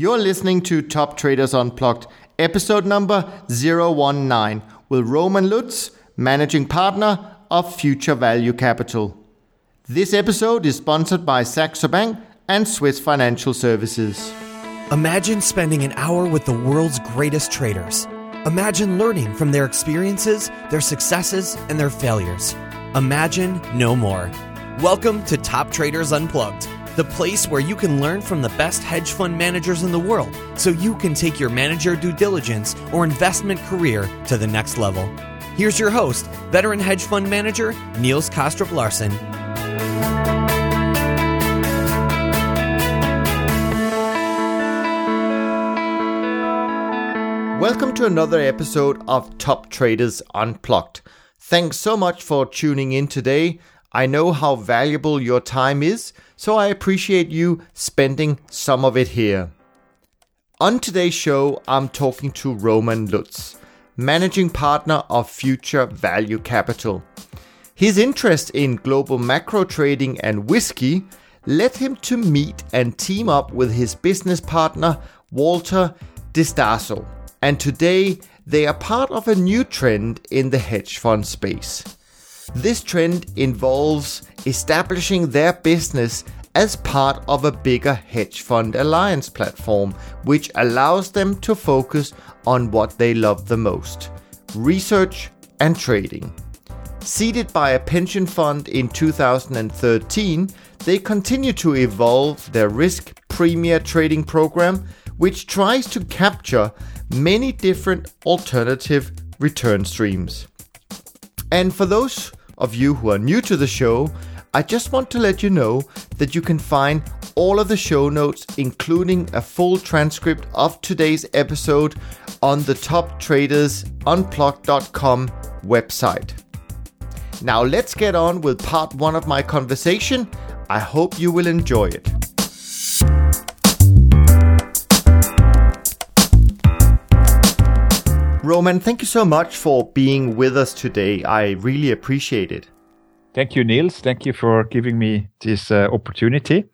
You're listening to Top Traders Unplugged, episode number 019, with Roman Lutz, managing partner of Future Value Capital. This episode is sponsored by Saxo Bank and Swiss Financial Services. Imagine spending an hour with the world's greatest traders. Imagine learning from their experiences, their successes, and their failures. Imagine no more. Welcome to Top Traders Unplugged, the place where you can learn from the best hedge fund managers in the world so you can take your manager due diligence or investment career to the next level. Here's your host, veteran hedge fund manager Niels Kaastrup Larsen. Welcome to another episode of Top Traders Unplugged. Thanks so much for tuning in today. I know how valuable your time is, so I appreciate you spending some of it here. On today's show, I'm talking to Roman Lutz, managing partner of Future Value Capital. His interest in global macro trading and whiskey led him to meet and team up with his business partner, Walter Distaso. And today, they are part of a new trend in the hedge fund space. This trend involves establishing their business as part of a bigger hedge fund alliance platform, which allows them to focus on what they love the most research and trading. Seeded by a pension fund in 2013, they continue to evolve their risk premia trading program, which tries to capture many different alternative return streams. And for those of you who are new to the show, I just want to let you know that you can find all of the show notes, including a full transcript of today's episode, on the toptradersunplugged.com website. Now, let's get on with part one of my conversation. I hope you will enjoy it. Roman, thank you so much for being with us today. I really appreciate it. Thank you, Niels. Thank you for giving me this uh, opportunity.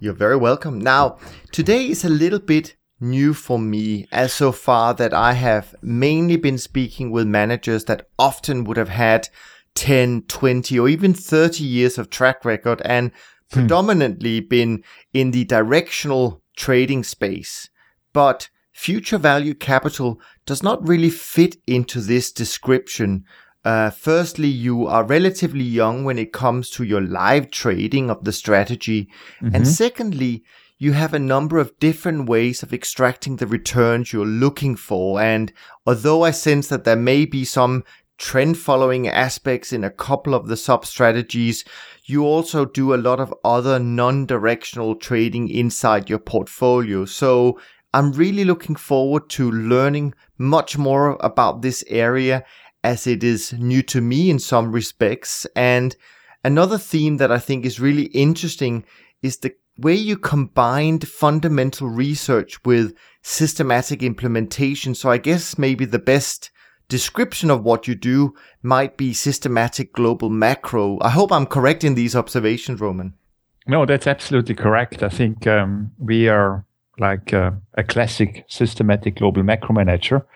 You're very welcome. Now, today is a little bit new for me as so far that I have mainly been speaking with managers that often would have had 10, 20, or even 30 years of track record and hmm. predominantly been in the directional trading space. But future value capital does not really fit into this description. Uh, firstly, you are relatively young when it comes to your live trading of the strategy. Mm-hmm. And secondly, you have a number of different ways of extracting the returns you're looking for. And although I sense that there may be some trend following aspects in a couple of the sub strategies, you also do a lot of other non directional trading inside your portfolio. So I'm really looking forward to learning much more about this area as it is new to me in some respects. And another theme that I think is really interesting is the way you combined fundamental research with systematic implementation. So I guess maybe the best description of what you do might be systematic global macro. I hope I'm correct in these observations, Roman. No, that's absolutely correct. I think um, we are like uh, a classic systematic global macro manager.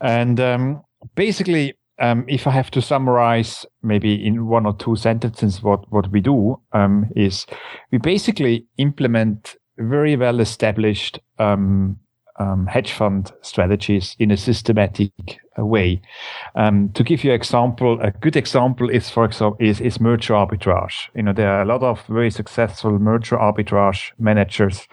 And um, basically, um, if I have to summarize maybe in one or two sentences what, what we do um, is we basically implement very well established um, um, hedge fund strategies in a systematic uh, way. Um, to give you an example, a good example is, for example, is, is merger arbitrage. You know, there are a lot of very successful merger arbitrage managers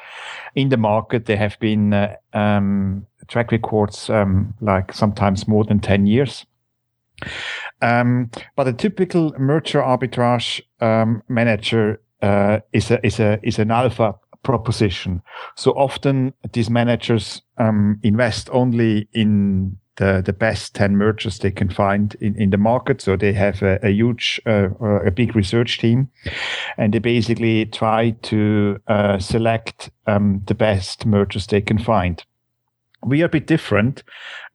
in the market. They have been uh, um, track records um, like sometimes more than 10 years. Um, but a typical merger arbitrage um, manager uh, is a is a is an alpha proposition. So often these managers um, invest only in the, the best 10 mergers they can find in, in the market. So they have a, a huge, uh, a big research team and they basically try to uh, select um, the best mergers they can find. We are a bit different.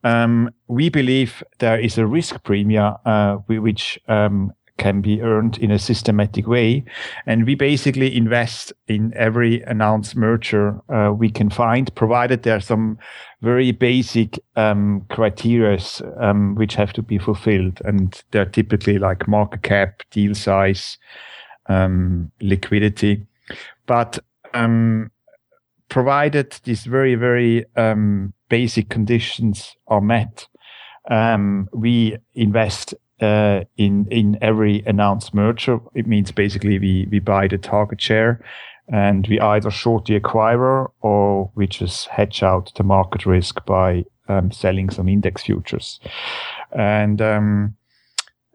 Um, we believe there is a risk premium, uh, which um, can be earned in a systematic way. And we basically invest in every announced merger uh, we can find, provided there are some very basic um, criteria um, which have to be fulfilled. And they're typically like market cap, deal size, um, liquidity. But um, provided these very, very um, basic conditions are met, um, we invest uh, in in every announced merger. It means basically we we buy the target share, and we either short the acquirer or we just hedge out the market risk by um, selling some index futures, and um,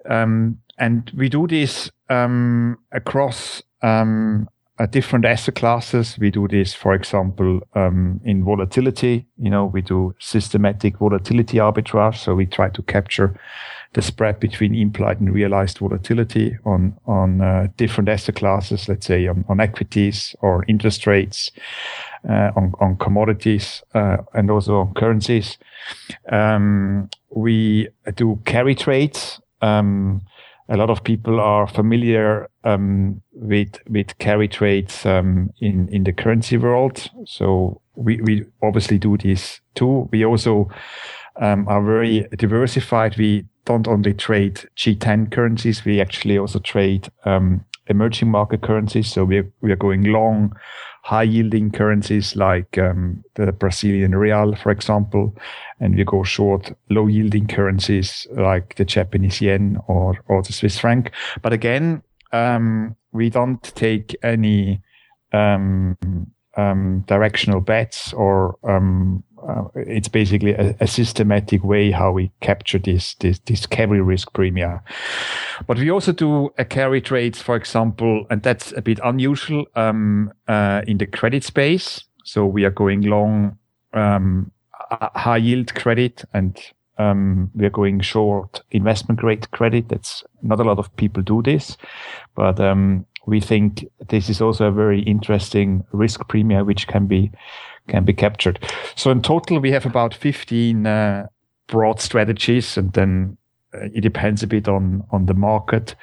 um, and we do this um, across um, uh, different asset classes. We do this, for example, um, in volatility. You know, we do systematic volatility arbitrage. So we try to capture the spread between implied and realized volatility on on uh, different asset classes. Let's say on, on equities or interest rates, uh, on on commodities, uh, and also on currencies. Um, we do carry trades. Um, a lot of people are familiar um, with with carry trades um, in in the currency world. So we we obviously do this too. We also um, are very diversified. We don't only trade G10 currencies. We actually also trade um, emerging market currencies. So we we are going long high yielding currencies like um, the Brazilian real, for example, and we go short low yielding currencies like the Japanese yen or, or the Swiss franc. But again, um, we don't take any um, um directional bets or um, uh, it's basically a, a, systematic way how we capture this, this, this carry risk premium. But we also do a carry trades, for example, and that's a bit unusual um, uh, in the credit space. So we are going long um, high yield credit and um, we are going short investment grade credit. That's not a lot of people do this, but um, we think this is also a very interesting risk premium which can be can be captured. So in total, we have about 15 uh, broad strategies, and then uh, it depends a bit on on the market.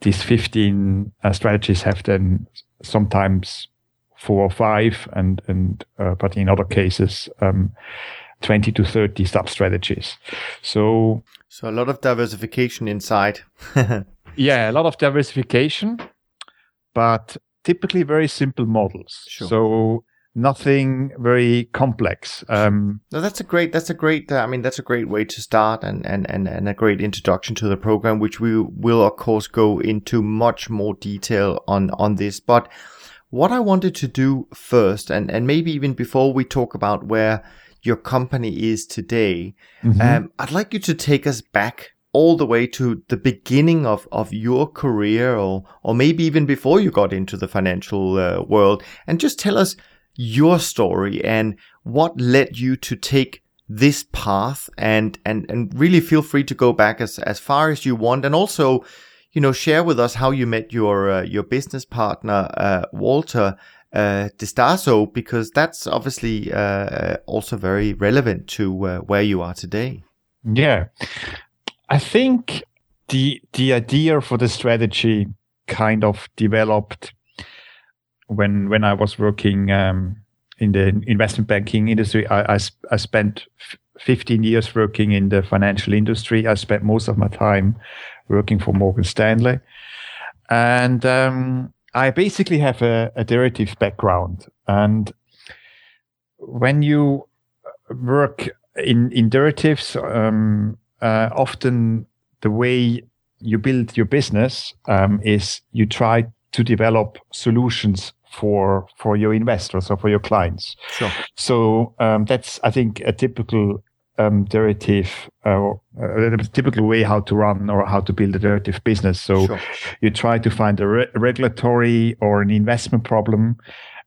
These 15 uh, strategies have then sometimes four or five, and and uh, but in other cases. Um, 20 to 30 sub strategies. So, so a lot of diversification inside. yeah, a lot of diversification, but typically very simple models. Sure. So nothing very complex. Um, no, that's a great. That's a great. Uh, I mean, that's a great way to start, and, and and and a great introduction to the program, which we will of course go into much more detail on on this. But what I wanted to do first, and and maybe even before we talk about where your company is today, mm-hmm. um, I'd like you to take us back all the way to the beginning of, of your career or, or maybe even before you got into the financial uh, world and just tell us your story and what led you to take this path and and and really feel free to go back as as far as you want and also you know share with us how you met your uh, your business partner uh, Walter uh, Distaso because that's obviously uh, also very relevant to uh, where you are today. Yeah, I think the the idea for the strategy kind of developed when when I was working um, in the investment banking industry, I, I, I spent f- 15 years working in the financial industry. I spent most of my time working for Morgan Stanley, and um, I basically have a, a derivative background. And when you work in in derivatives, um, uh, often the way you build your business um, is you try to develop solutions for for your investors or for your clients. Sure. So um, that's I think a typical um, derivative uh, a typical way how to run or how to build a derivative business. So sure. you try to find a re- regulatory or an investment problem,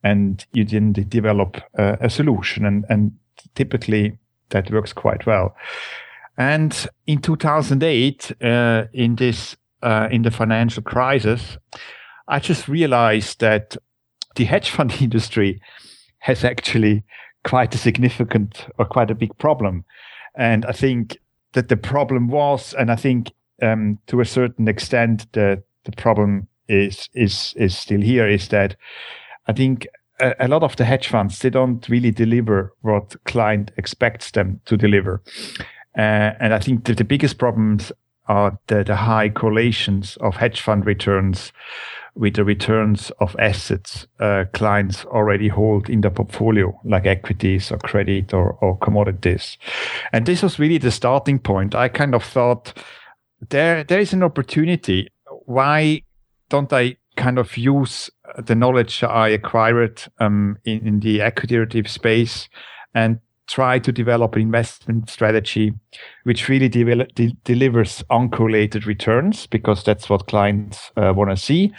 and you then develop uh, a solution, and and typically that works quite well. And in 2008, uh, in this uh, in the financial crisis, I just realized that the hedge fund industry has actually quite a significant or quite a big problem. And I think that the problem was, and I think um, to a certain extent, the the problem is is is still here. Is that I think a, a lot of the hedge funds they don't really deliver what client expects them to deliver, uh, and I think that the biggest problems are the, the high correlations of hedge fund returns with the returns of assets uh, clients already hold in their portfolio, like equities or credit or, or commodities. And this was really the starting point. I kind of thought there there is an opportunity. Why don't I kind of use the knowledge I acquired um, in, in the equity space and try to develop an investment strategy which really de- de- delivers uncorrelated returns because that's what clients uh, want to see,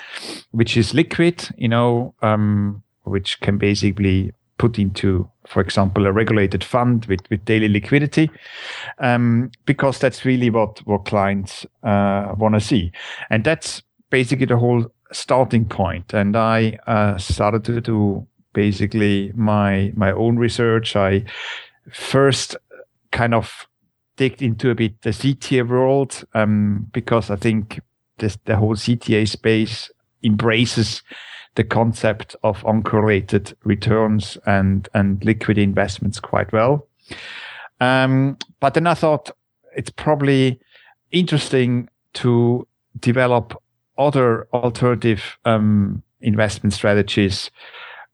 which is liquid, you know, um, which can basically put into, for example, a regulated fund with, with daily liquidity, um, because that's really what, what clients uh, want to see. And that's basically the whole starting point. And I uh, started to do basically my my own research. I first kind of digged into a bit the CTA world um, because I think this, the whole CTA space embraces the concept of uncorrelated returns and and liquid investments quite well. Um, but then I thought it's probably interesting to develop other alternative um, investment strategies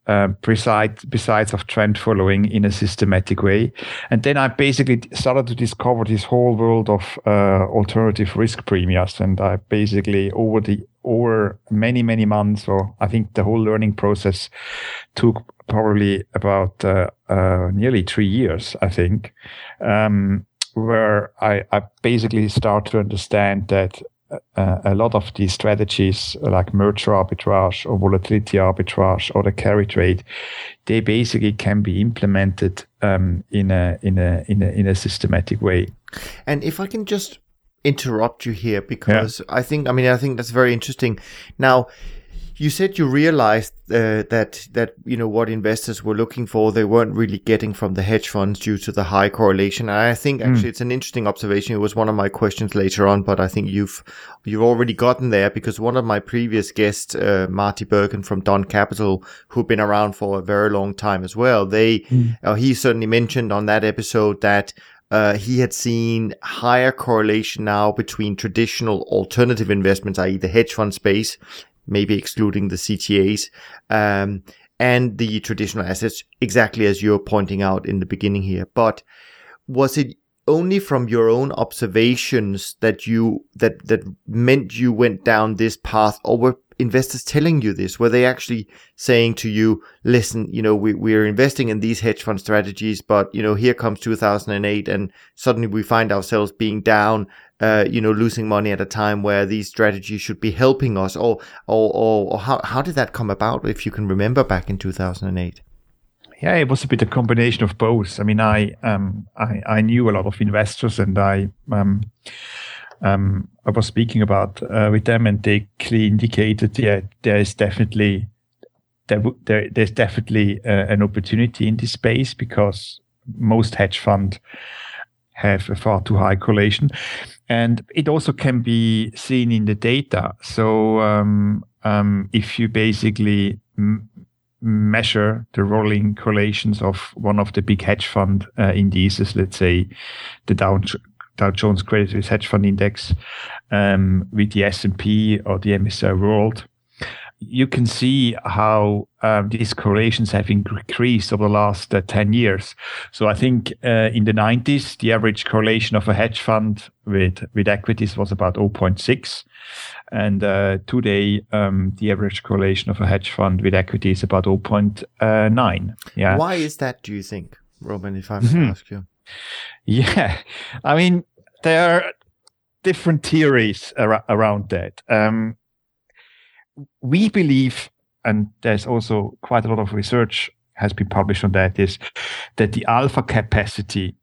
uh, besides besides of trend following in a systematic way. And then I basically started to discover this whole world of uh, alternative risk premiums. And I basically over the over many many months, or I think the whole learning process took probably about uh, uh nearly three years. I think. Um, where I, I basically start to understand that uh, a lot of these strategies like merger arbitrage or volatility arbitrage or the carry trade, they basically can be implemented um, in a in a in a in a systematic way. And if I can just interrupt you here because yeah. I think I mean I think that's very interesting. Now you said you realized uh, that that you know what investors were looking for they weren't really getting from the hedge funds due to the high correlation and i think actually mm. it's an interesting observation it was one of my questions later on but i think you've you've already gotten there because one of my previous guests uh, Marty Bergin from Dunn capital who've been around for a very long time as well they mm. uh, he certainly mentioned on that episode that uh, he had seen higher correlation now between traditional alternative investments, i.e. the hedge fund space, maybe excluding the CTAs, um, and the traditional assets, exactly as you're pointing out in the beginning here. But was it only from your own observations that you that that meant you went down this path, or were investors telling you this? Were they actually saying to you, listen, you know, we, we're investing in these hedge fund strategies, but, you know, here comes 2008 and suddenly we find ourselves being down uh, you know, losing money at a time where these strategies should be helping us, or or or, or how how did that come about? If you can remember back in two thousand and eight. Yeah, it was a bit a combination of both. I mean, I um I, I knew a lot of investors, and I um um I was speaking about uh, with them, and they clearly indicated yeah there is definitely there, there there's definitely uh, an opportunity in this space because most hedge fund have a far too high correlation and it also can be seen in the data. So um, um, if you basically m- measure the rolling correlations of one of the big hedge fund uh, indices, let's say the Dow, Dow Jones Credit Suisse Hedge Fund Index, um, with the S&P or the MSCI World, you can see how um, these correlations have increased over the last uh, 10 years. So I think uh, in the 90s, the average correlation of a hedge fund with, with equities was about 0.6. And uh, today, um, the average correlation of a hedge fund with equity is about 0.9. Yeah. Why is that, do you think, Roman, if I may mm-hmm. ask you? Yeah. I mean, there are different theories ar- around that. Um, we believe, and there's also quite a lot of research has been published on that, is that the alpha capacity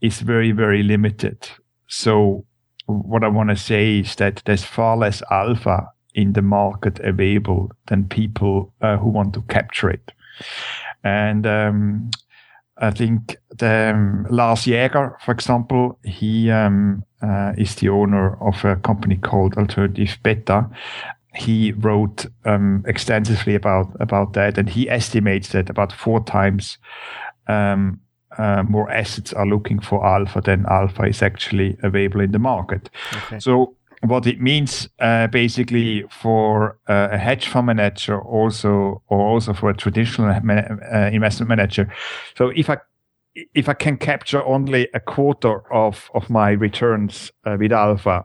is very, very limited. So what I want to say is that there's far less alpha in the market available than people uh, who want to capture it. And um, I think the um, Lars Jäger, for example, he um, uh, is the owner of a company called Alternative Beta. He wrote um, extensively about about that, and he estimates that about four times um, uh, more assets are looking for alpha than alpha is actually available in the market. Okay. So what it means uh, basically for uh, a hedge fund manager also or also for a traditional uh, investment manager so if i if i can capture only a quarter of of my returns uh, with alpha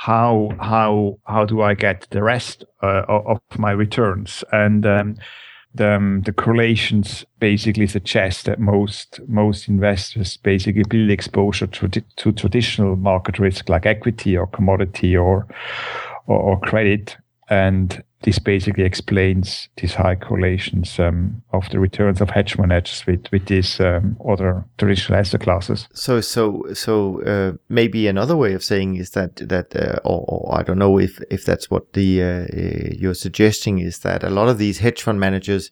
how how how do i get the rest uh, of my returns? And um, the, um, the correlations basically suggest that most most investors basically build exposure to, to traditional market risk like equity or commodity or, or, or credit and this basically explains these high correlations um, of the returns of hedge managers with with these um, other traditional asset classes. So, so, so uh, maybe another way of saying is that that, uh, or, or, I don't know if if that's what the uh, uh you're suggesting is that a lot of these hedge fund managers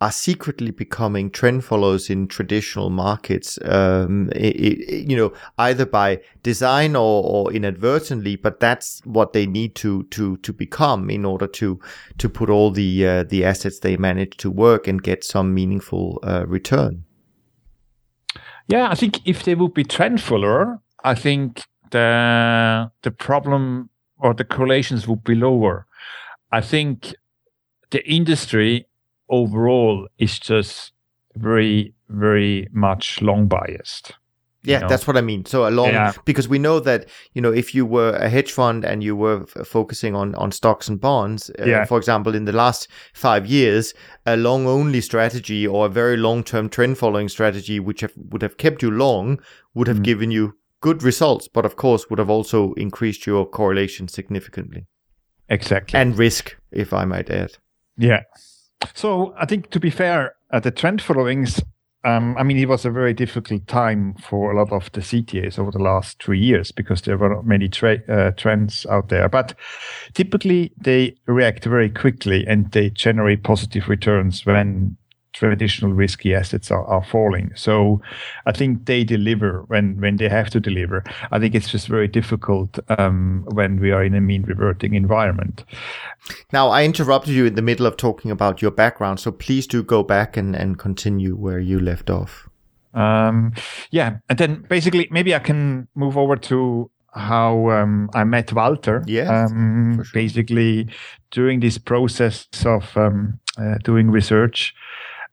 are secretly becoming trend followers in traditional markets, um, it, it, you know, either by design or, or inadvertently, but that's what they need to, to, to become in order to, to put all the, uh, the assets they manage to work and get some meaningful, uh, return. Yeah, I think if they would be trend follower, I think the, the problem or the correlations would be lower. I think the industry overall is just very, very much long biased. Yeah, know? that's what I mean. So a long yeah. because we know that you know if you were a hedge fund and you were f- focusing on on stocks and bonds, uh, yeah. for example, in the last five years, a long only strategy or a very long term trend following strategy, which have, would have kept you long, would have mm. given you good results, but of course would have also increased your correlation significantly. Exactly, and risk, if I might add. Yeah. So I think to be fair, uh, the trend followings. Um, I mean, it was a very difficult time for a lot of the CTAs over the last three years because there were many tra- uh, trends out there. But typically, they react very quickly and they generate positive returns when traditional risky assets are, are falling. So I think they deliver when, when they have to deliver. I think it's just very difficult um, when we are in a mean reverting environment. Now, I interrupted you in the middle of talking about your background, so please do go back and, and continue where you left off. Um, yeah, and then basically, maybe I can move over to how um, I met Walter. Yeah, um, sure. basically during this process of um, uh, doing research,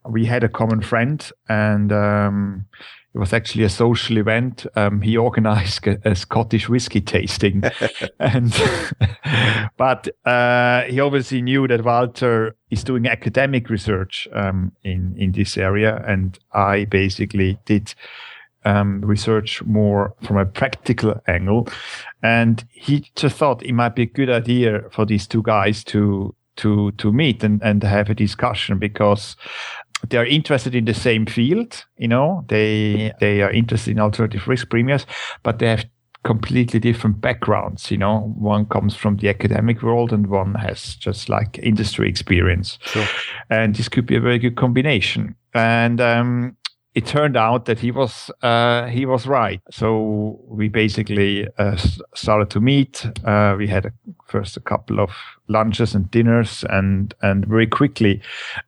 we had a common friend and um, it was actually a social event. Um, he organized a, a, Scottish whiskey tasting, and but uh, he obviously knew that Walter is doing academic research um, in in this area, and I basically did um, research more from a practical angle. And he just thought it might be a good idea for these two guys to to to meet and, and have a discussion because they are interested in the same field. You know, they they are interested in alternative risk premiums, but they have completely different backgrounds. You know, one comes from the academic world and one has just like industry experience, sure. and this could be a very good combination. And um, it turned out that he was uh, he was right. So we basically uh, started to meet. Uh, we had a, first a couple of lunches and dinners, and and very quickly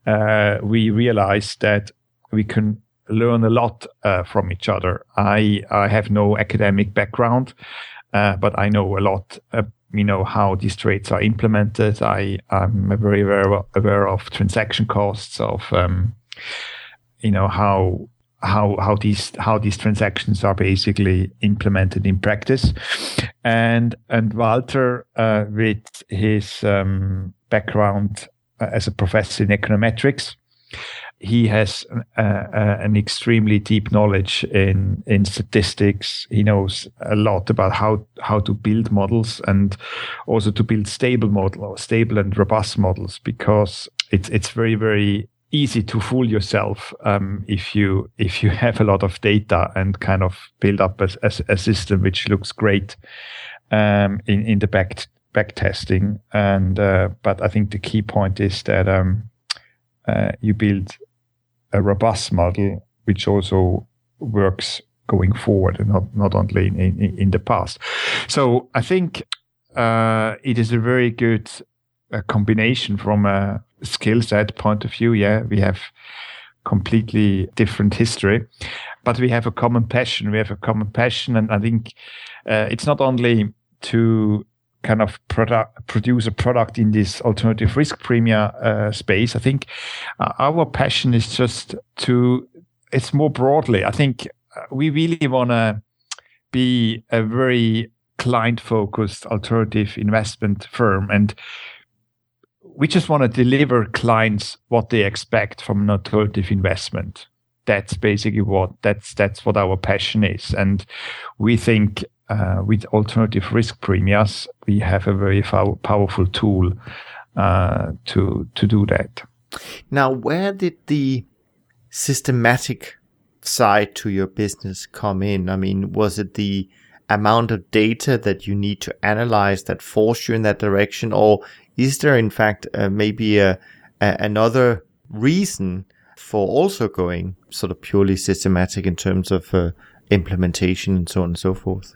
uh, we realized that we can learn a lot uh, from each other. I I have no academic background, uh, but I know a lot. you know how these trades are implemented. I I'm very aware aware of transaction costs of. Um, you know how how how these how these transactions are basically implemented in practice, and and Walter uh, with his um, background uh, as a professor in econometrics, he has uh, uh, an extremely deep knowledge in in statistics. He knows a lot about how how to build models and also to build stable model, or stable and robust models because it's it's very very easy to fool yourself um, if you if you have a lot of data and kind of build up a, a, a system which looks great um, in in the back back testing. And uh, but I think the key point is that um, uh, you build a robust model which also works going forward and not, not only in, in, in the past. So I think uh, it is a very good uh, combination from a skill set point of view. Yeah, we have completely different history, but we have a common passion. We have a common passion, and I think uh, it's not only to kind of product, produce a product in this alternative risk premia uh, space. I think uh, our passion is just to. It's more broadly. I think uh, we really want to be a very client focused alternative investment firm and we just want to deliver clients what they expect from an alternative investment. That's basically what that's that's what our passion is. And we think uh, with alternative risk premias we have a very pow- powerful tool uh, to to do that. Now where did the systematic side to your business come in? I mean was it the amount of data that you need to analyze that force you in that direction or is there in fact uh, maybe a, a, another reason for also going sort of purely systematic in terms of uh, implementation and so on and so forth?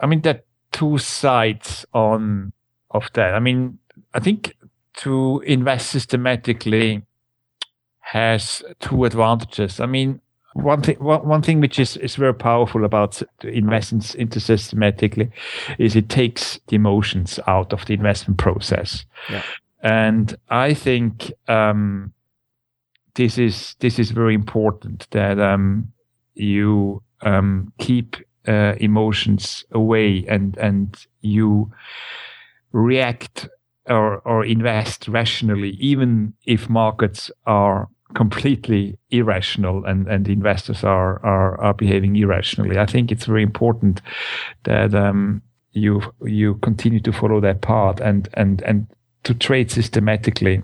I mean there are two sides on of that. I mean i think to invest systematically has two advantages. I mean one thing one, one thing which is, is very powerful about investments into systematically is it takes the emotions out of the investment process yeah. and i think um, this is this is very important that um, you um, keep uh, emotions away and and you react or, or invest rationally even if markets are completely irrational and, and investors are, are, are behaving irrationally. I think it's very important that um, you you continue to follow that path and and and to trade systematically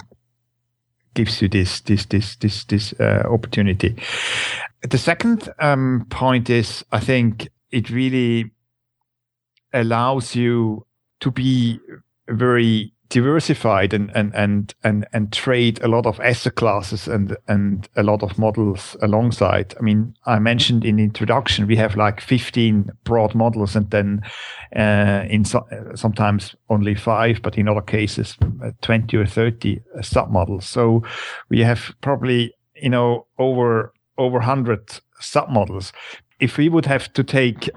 gives you this this this this this uh, opportunity. The second um, point is I think it really allows you to be very diversified and and and and and trade a lot of asset classes and and a lot of models alongside. I mean, I mentioned in the introduction we have like 15 broad models, and then uh, in so, sometimes only five, but in other cases uh, 20 or 30 uh, sub models. So we have probably you know over over 100 sub models. If we would have to take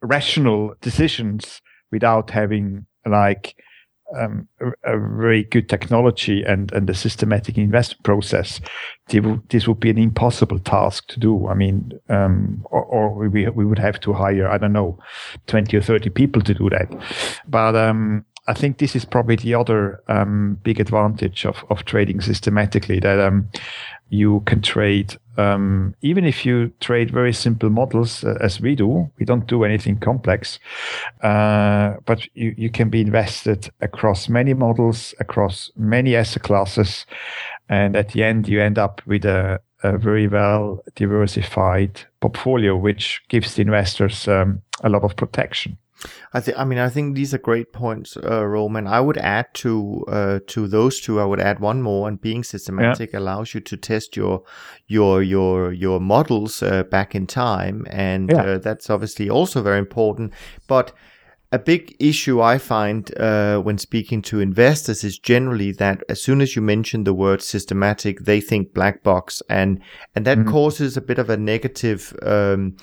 rational decisions without having like um, a, a, very good technology and, and a systematic investment process, this would be an impossible task to do. I mean, um, or, or, we, we would have to hire, I don't know, 20 or 30 people to do that. But um, I think this is probably the other um, big advantage of, of trading systematically that um, you can trade um, even if you trade very simple models uh, as we do, we don't do anything complex, uh, but you, you can be invested across many models, across many asset classes. And at the end, you end up with a, a very well diversified portfolio, which gives the investors um, a lot of protection. I think. I mean, I think these are great points, uh, Roman. I would add to uh, to those two. I would add one more. And being systematic yeah. allows you to test your your your your models uh, back in time, and yeah. uh, that's obviously also very important. But a big issue I find uh, when speaking to investors is generally that as soon as you mention the word systematic, they think black box, and and that mm-hmm. causes a bit of a negative. Um,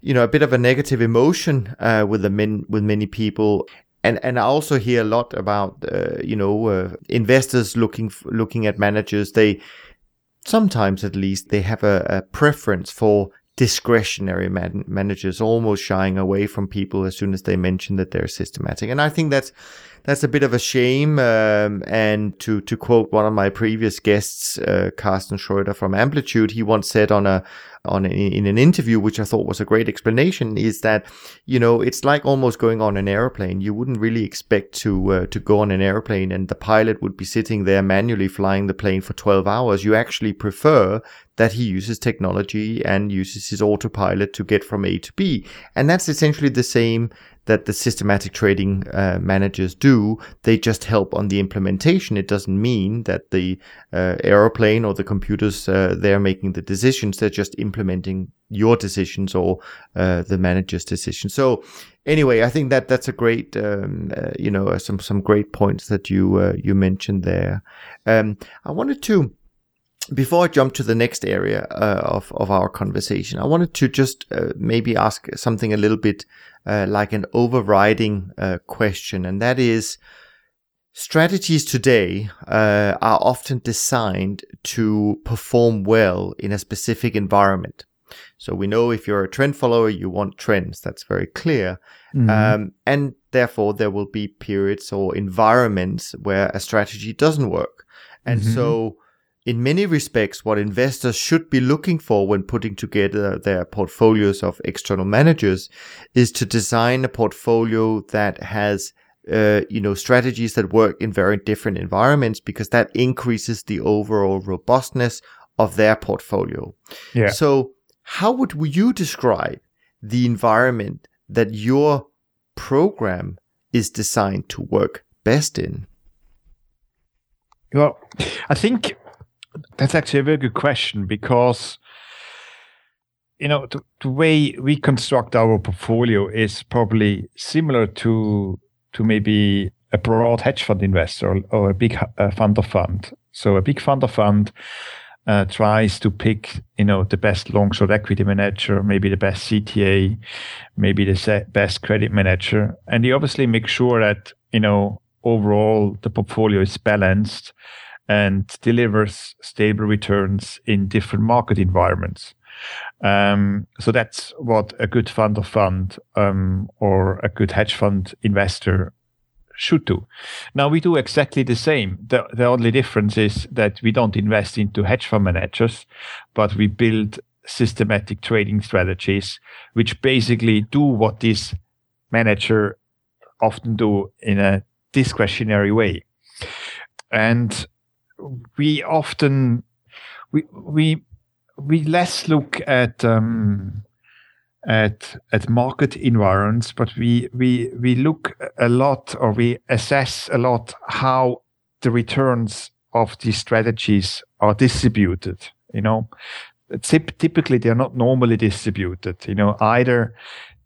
you know a bit of a negative emotion uh, with the men with many people and and I also hear a lot about uh, you know uh, investors looking looking at managers they sometimes at least they have a, a preference for discretionary man- managers almost shying away from people as soon as they mention that they're systematic and I think that's that's a bit of a shame. Um, and to to quote one of my previous guests, uh, Carsten Schroeder from Amplitude, he once said on a on in an interview, which I thought was a great explanation, is that you know it's like almost going on an airplane. You wouldn't really expect to uh, to go on an airplane and the pilot would be sitting there manually flying the plane for 12 hours. You actually prefer that he uses technology and uses his autopilot to get from A to B, and that's essentially the same that the systematic trading uh, managers do. They just help on the implementation. It doesn't mean that the uh, aeroplane or the computers uh, they're making the decisions. They're just implementing your decisions or uh, the manager's decisions. So anyway, I think that that's a great, um, uh, you know, some some great points that you uh, you mentioned there. Um, I wanted to before I jump to the next area uh, of of our conversation, I wanted to just uh, maybe ask something a little bit uh, like an overriding uh, question, and that is. Strategies today uh, are often designed to perform well in a specific environment. So we know if you're a trend follower, you want trends. That's very clear. Mm-hmm. Um, and therefore, there will be periods or environments where a strategy doesn't work. And mm-hmm. so in many respects, what investors should be looking for when putting together their portfolios of external managers is to design a portfolio that has uh, you know strategies that work in very different environments because that increases the overall robustness of their portfolio. Yeah. So, how would you describe the environment that your program is designed to work best in? Well, I think that's actually a very good question because you know the, the, way we construct our portfolio is probably similar to to maybe a broad hedge fund investor or, or a big uh, fund of fund. So a big fund of fund uh, tries to pick you know the best long short equity manager, maybe the best CTA, maybe the best credit manager, and they obviously make sure that you know overall the portfolio is balanced and delivers stable returns in different market environments. Um, so that's what a good fund of fund um, or a good hedge fund investor should do. Now we do exactly the same. The, the only difference is that we don't invest into hedge fund managers, but we build systematic trading strategies, which basically do what this manager often do in a discretionary way. And we often we we we less look at um, at at market environments, but we we we look a lot or we assess a lot how the returns of these strategies are distributed. You know, typically they are not normally distributed. You know, either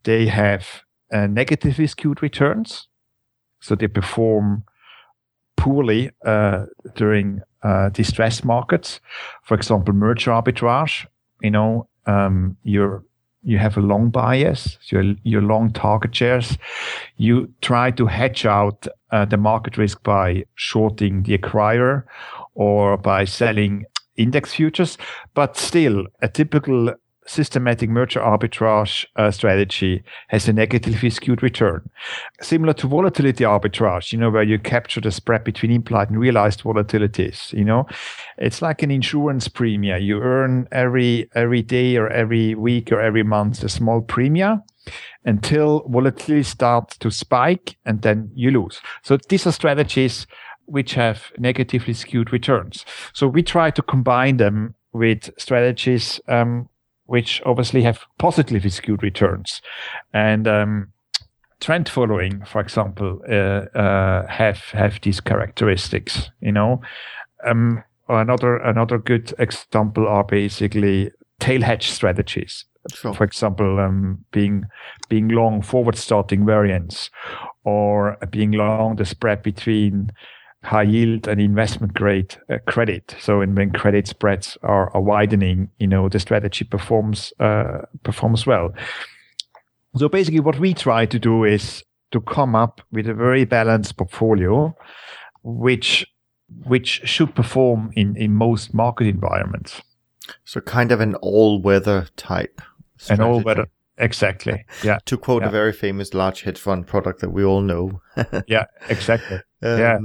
they have uh, negatively skewed returns, so they perform poorly uh, during uh, distressed markets. For example, merger arbitrage. You know, um, you're you have a long bias, so you're, you're long target shares. You try to hedge out uh, the market risk by shorting the acquirer or by selling index futures. But still, a typical systematic merger arbitrage uh, strategy has a negatively skewed return. Similar to volatility arbitrage, you know, where you capture the spread between implied and realized volatilities, you know, it's like an insurance premium. You earn every, every day or every week or every month a small premium until volatility starts to spike and then you lose. So these are strategies which have negatively skewed returns. So we try to combine them with strategies um, which obviously have positively skewed returns. And um, trend following, for example, uh, uh, have have these characteristics. You know, um, another another good example are basically tail hedge strategies. Sure. For example, um, being being long forward starting variance, or being long the spread between high yield and investment grade uh, credit. So when credit spreads are, are, widening, you know, the strategy performs, uh, performs well. So basically what we try to do is to come up with a very balanced portfolio, which, which should perform in, in most market environments. So kind of an all weather type. Strategy. An all weather. Exactly. Yeah. to quote yeah. a very famous large hedge fund product that we all know. yeah, exactly. Um, yeah.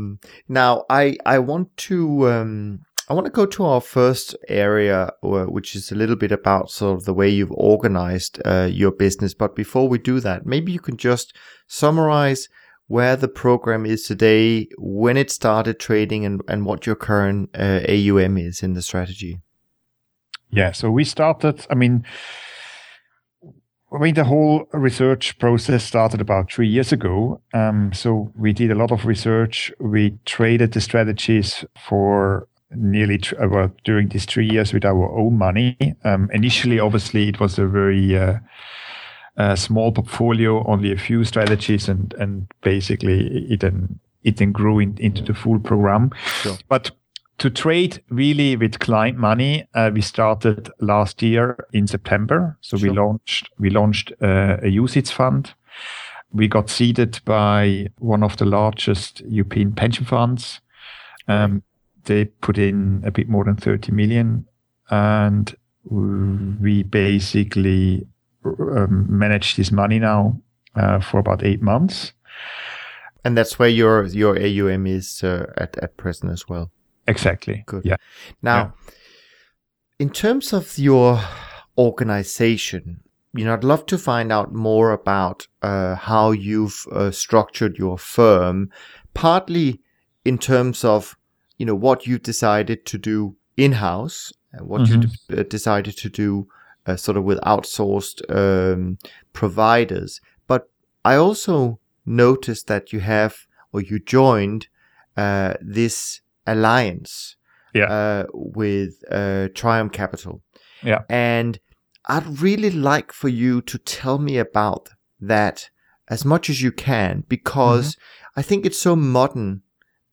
Now, I I want to um, I want to go to our first area, uh, which is a little bit about sort of the way you've organized uh, your business. But before we do that, maybe you can just summarize where the program is today, when it started trading, and and what your current uh, AUM is in the strategy. Yeah. So we started. I mean I mean, the whole research process started about three years ago. Um, so we did a lot of research. We traded the strategies for nearly tr- uh, well, during these three years with our own money. Um, initially, obviously, it was a very uh, uh, small portfolio, only a few strategies, and and basically it then it then grew in, into the full program. Sure. But to trade really with client money, uh, we started last year in September. So sure. we launched we launched uh, a UCITS fund. We got seeded by one of the largest European pension funds. Um, they put in a bit more than 30 million, and we basically um, manage this money now uh, for about eight months. And that's where your your AUM is uh, at at present as well. Exactly. Good. Yeah. Now, yeah. in terms of your organization, you know, I'd love to find out more about uh, how you've uh, structured your firm, partly in terms of, you know, what you decided to do in house, and what mm-hmm. you de- uh, decided to do uh, sort of with outsourced um, providers. But I also noticed that you have, or you joined uh, this alliance yeah. uh, with uh, Trium Capital. Yeah. And I'd really like for you to tell me about that as much as you can because mm-hmm. I think it's so modern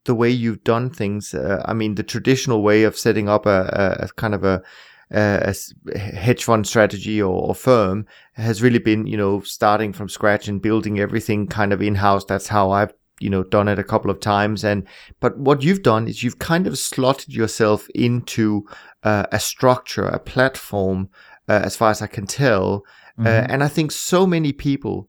the way you've done things. Uh, I mean, the traditional way of setting up a, a, a kind of a, a, hedge fund strategy or, or, firm has really been, you know, starting from scratch and building everything kind of in house. That's how I've you know done it a couple of times. And but what you've done is you've kind of slotted yourself into uh, a structure a platform uh, as far as i can tell. Uh, mm-hmm. uh, and i think so many people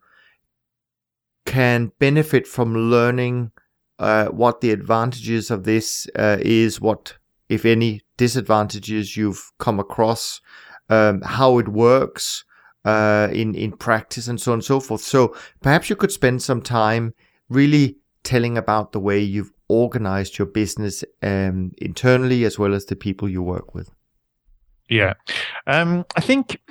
can benefit from learning uh, what the advantages of this uh, is what if any disadvantages you've come across um, how it works in in practice and so on and so forth. So perhaps you could spend some time really telling about the way you've organized your business um, internally as well as the people you work with. Yeah, um, I think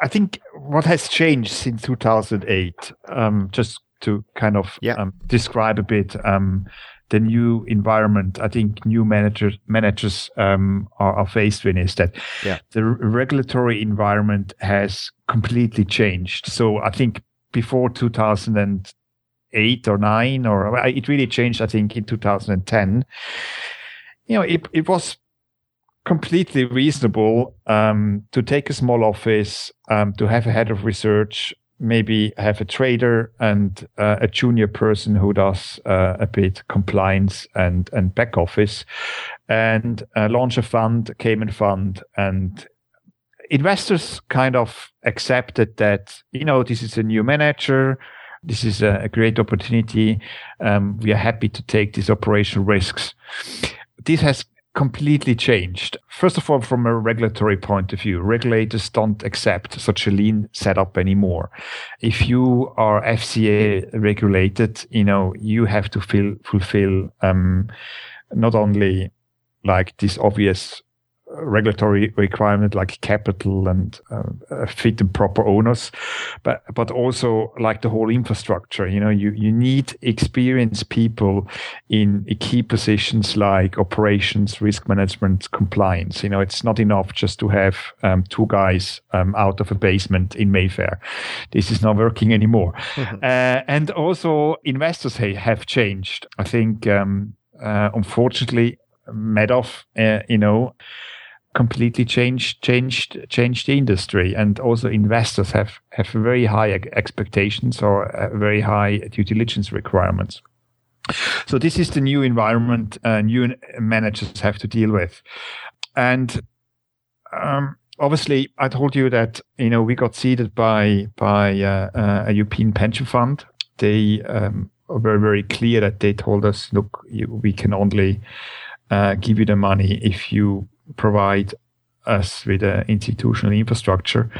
I think what has changed since 2008, um, just to kind of yeah. um, describe a bit um, the new environment. I think new managers managers um, are, are, faced with is that yeah. the regulatory environment has completely changed. So I think before 2008 or 9 or it really changed i think in 2010 you know it, it was completely reasonable um, to take a small office um, to have a head of research maybe have a trader and uh, a junior person who does uh, a bit compliance and and back office. And uh, launch a fund cayman fund and investors kind of accepted that you know this is a new manager this is a, great opportunity um, we are happy to take these operational risks. This has completely changed. First of all from a regulatory point of view regulators don't accept such a lean setup anymore. If you are fca regulated you know you have to fill, fulfill um, not only like this obvious regulatory requirement like capital and uh, fit and proper owners, but but also like the whole infrastructure. You know, you you need experienced people in key positions like operations, risk management, compliance. You know, it's not enough just to have um, two guys um, out of a basement in Mayfair. This is not working anymore. Mm-hmm. Uh, and also, investors have changed. I think, um, uh, unfortunately, Madoff, uh, you know, completely changed changed changed the industry. And also investors have have very high expectations or uh, very high due diligence requirements. So this is the new environment uh, new managers have to deal with. And um, obviously i told you that you know we got seeded by by uh, uh a european pension fund. They um, were very clear that they told us look you, we can only uh, give you the money if you provide us with an institutional infrastructure.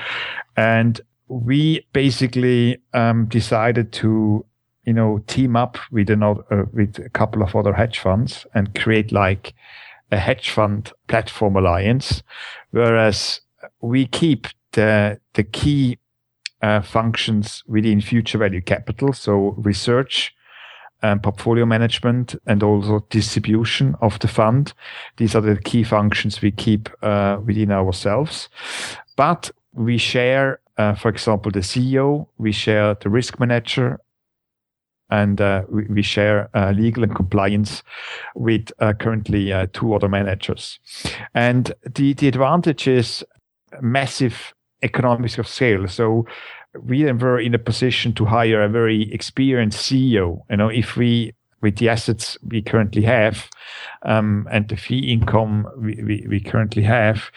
And we basically um, decided to, you know, team up with another, uh, with a couple of other hedge funds and create like a hedge fund platform alliance. Whereas we keep the the key uh, functions within future value capital, so research, um, portfolio management, and also distribution of the fund. These are the key functions we keep uh, within ourselves. But we share, uh, for example, the CEO, we share the risk manager, and uh, we, we, share uh, legal and compliance with uh, currently uh, two other managers. And the, the advantage is massive economies of scale. So we were in a position to hire a very experienced CEO. You know, if we with the assets we currently have um, and the fee income we, we, we, currently have,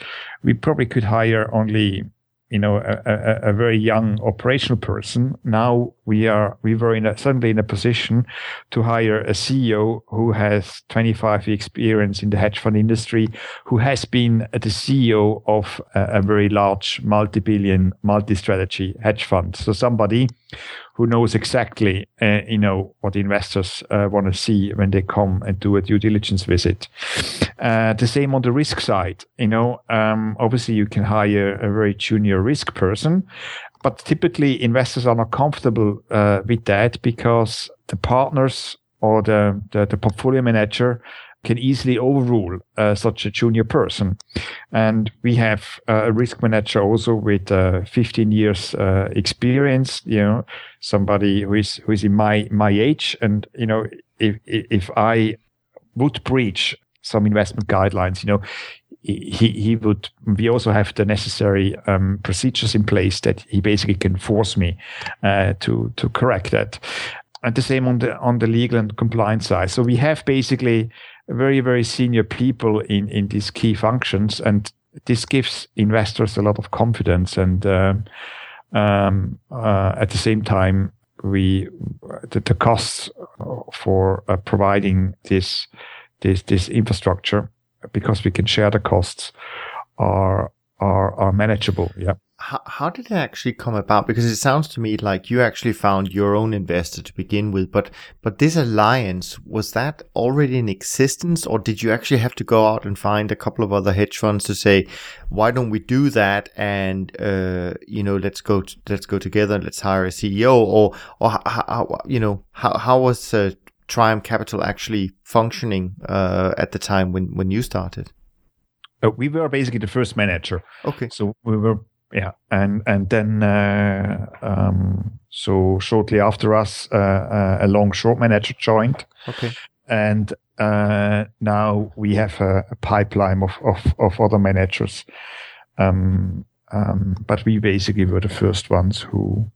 we probably could hire only you know a, a, a, very young operational person now we are we were in a, suddenly in a position to hire a ceo who has 25 years experience in the hedge fund industry who has been the ceo of a, a very large multi-billion multi-strategy hedge fund so somebody who knows exactly, uh, you know, what investors uh, want to see when they come and do a due diligence visit. Uh, the same on the risk side. You know, um, obviously you can hire a very junior risk person, but typically investors are not comfortable uh, with that because the partners or the, the, the portfolio manager can easily overrule uh, such a junior person. And we have uh, a risk manager also with uh, 15 years uh, experience, you know, somebody who is, who is in my, my age. And, you know, if, if I would breach some investment guidelines, you know, he, he would, we also have the necessary um, procedures in place that he basically can force me uh, to, to correct that. And the same on the, on the legal and compliance side. So we have basically, very, very senior people in, in these key functions. And this gives investors a lot of confidence. And uh, um, uh, at the same time, we the, the costs for uh, providing this this this infrastructure because we can share the costs are are are manageable. Yeah how, how did it actually come about? Because it sounds to me like you actually found your own investor to begin with, but but this alliance was that already in existence, or did you actually have to go out and find a couple of other hedge funds to say, why don't we do that? And uh, you know, let's go to, let's go together, and let's hire a CEO, or or how, how you know how how was uh, Trium Capital actually functioning uh, at the time when when you started? Uh, we were basically the first manager. Okay. So we were yeah and and then uh, um, so shortly after us uh, uh, a long short manager joined okay and uh, now we have a, a, pipeline of, of, of other managers um, um, but we basically were the first ones who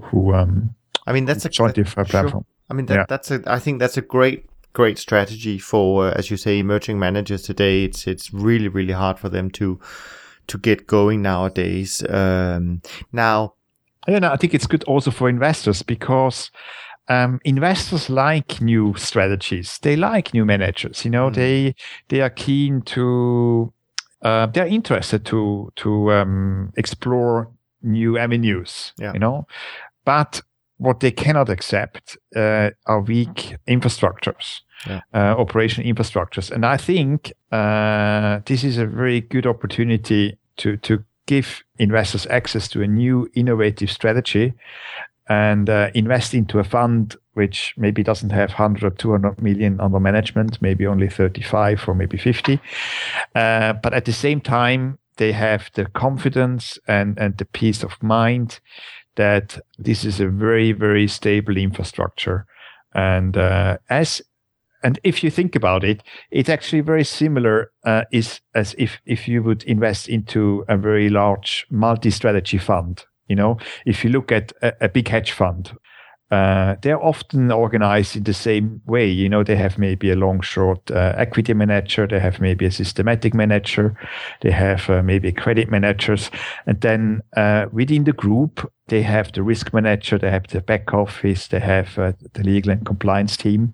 who um, I mean that's a joined the platform. I mean that, yeah. that's a I think that's a great great strategy for uh, as you say emerging managers today. It's it's really really hard for them to to get going nowadays. Um, now, yeah, no, I think it's good also for investors because um, investors like new strategies. They like new managers. You know, mm. they they are keen to. Uh, they're interested to to um, explore new avenues. Yeah. You know, but what they cannot accept uh, are weak infrastructures. Yeah. Uh, operation infrastructures. And I think uh, this is a very good opportunity to to give investors access to a new innovative strategy and uh, invest into a fund which maybe doesn't have 100 or 200 million under management maybe only 35 or maybe 50 uh, but at the same time they have the confidence and, and the peace of mind that this is a very very stable infrastructure and uh, as and if you think about it, it's actually very similar uh, is as if if you would invest into a very large multi-strategy fund. You know, if you look at a, a big hedge fund, uh, they're often organized in the same way. You know, they have maybe a long short uh, equity manager, they have maybe a systematic manager, they have uh, maybe credit managers, and then uh, within the group, they have the risk manager, they have the back office, they have uh, the legal and compliance team.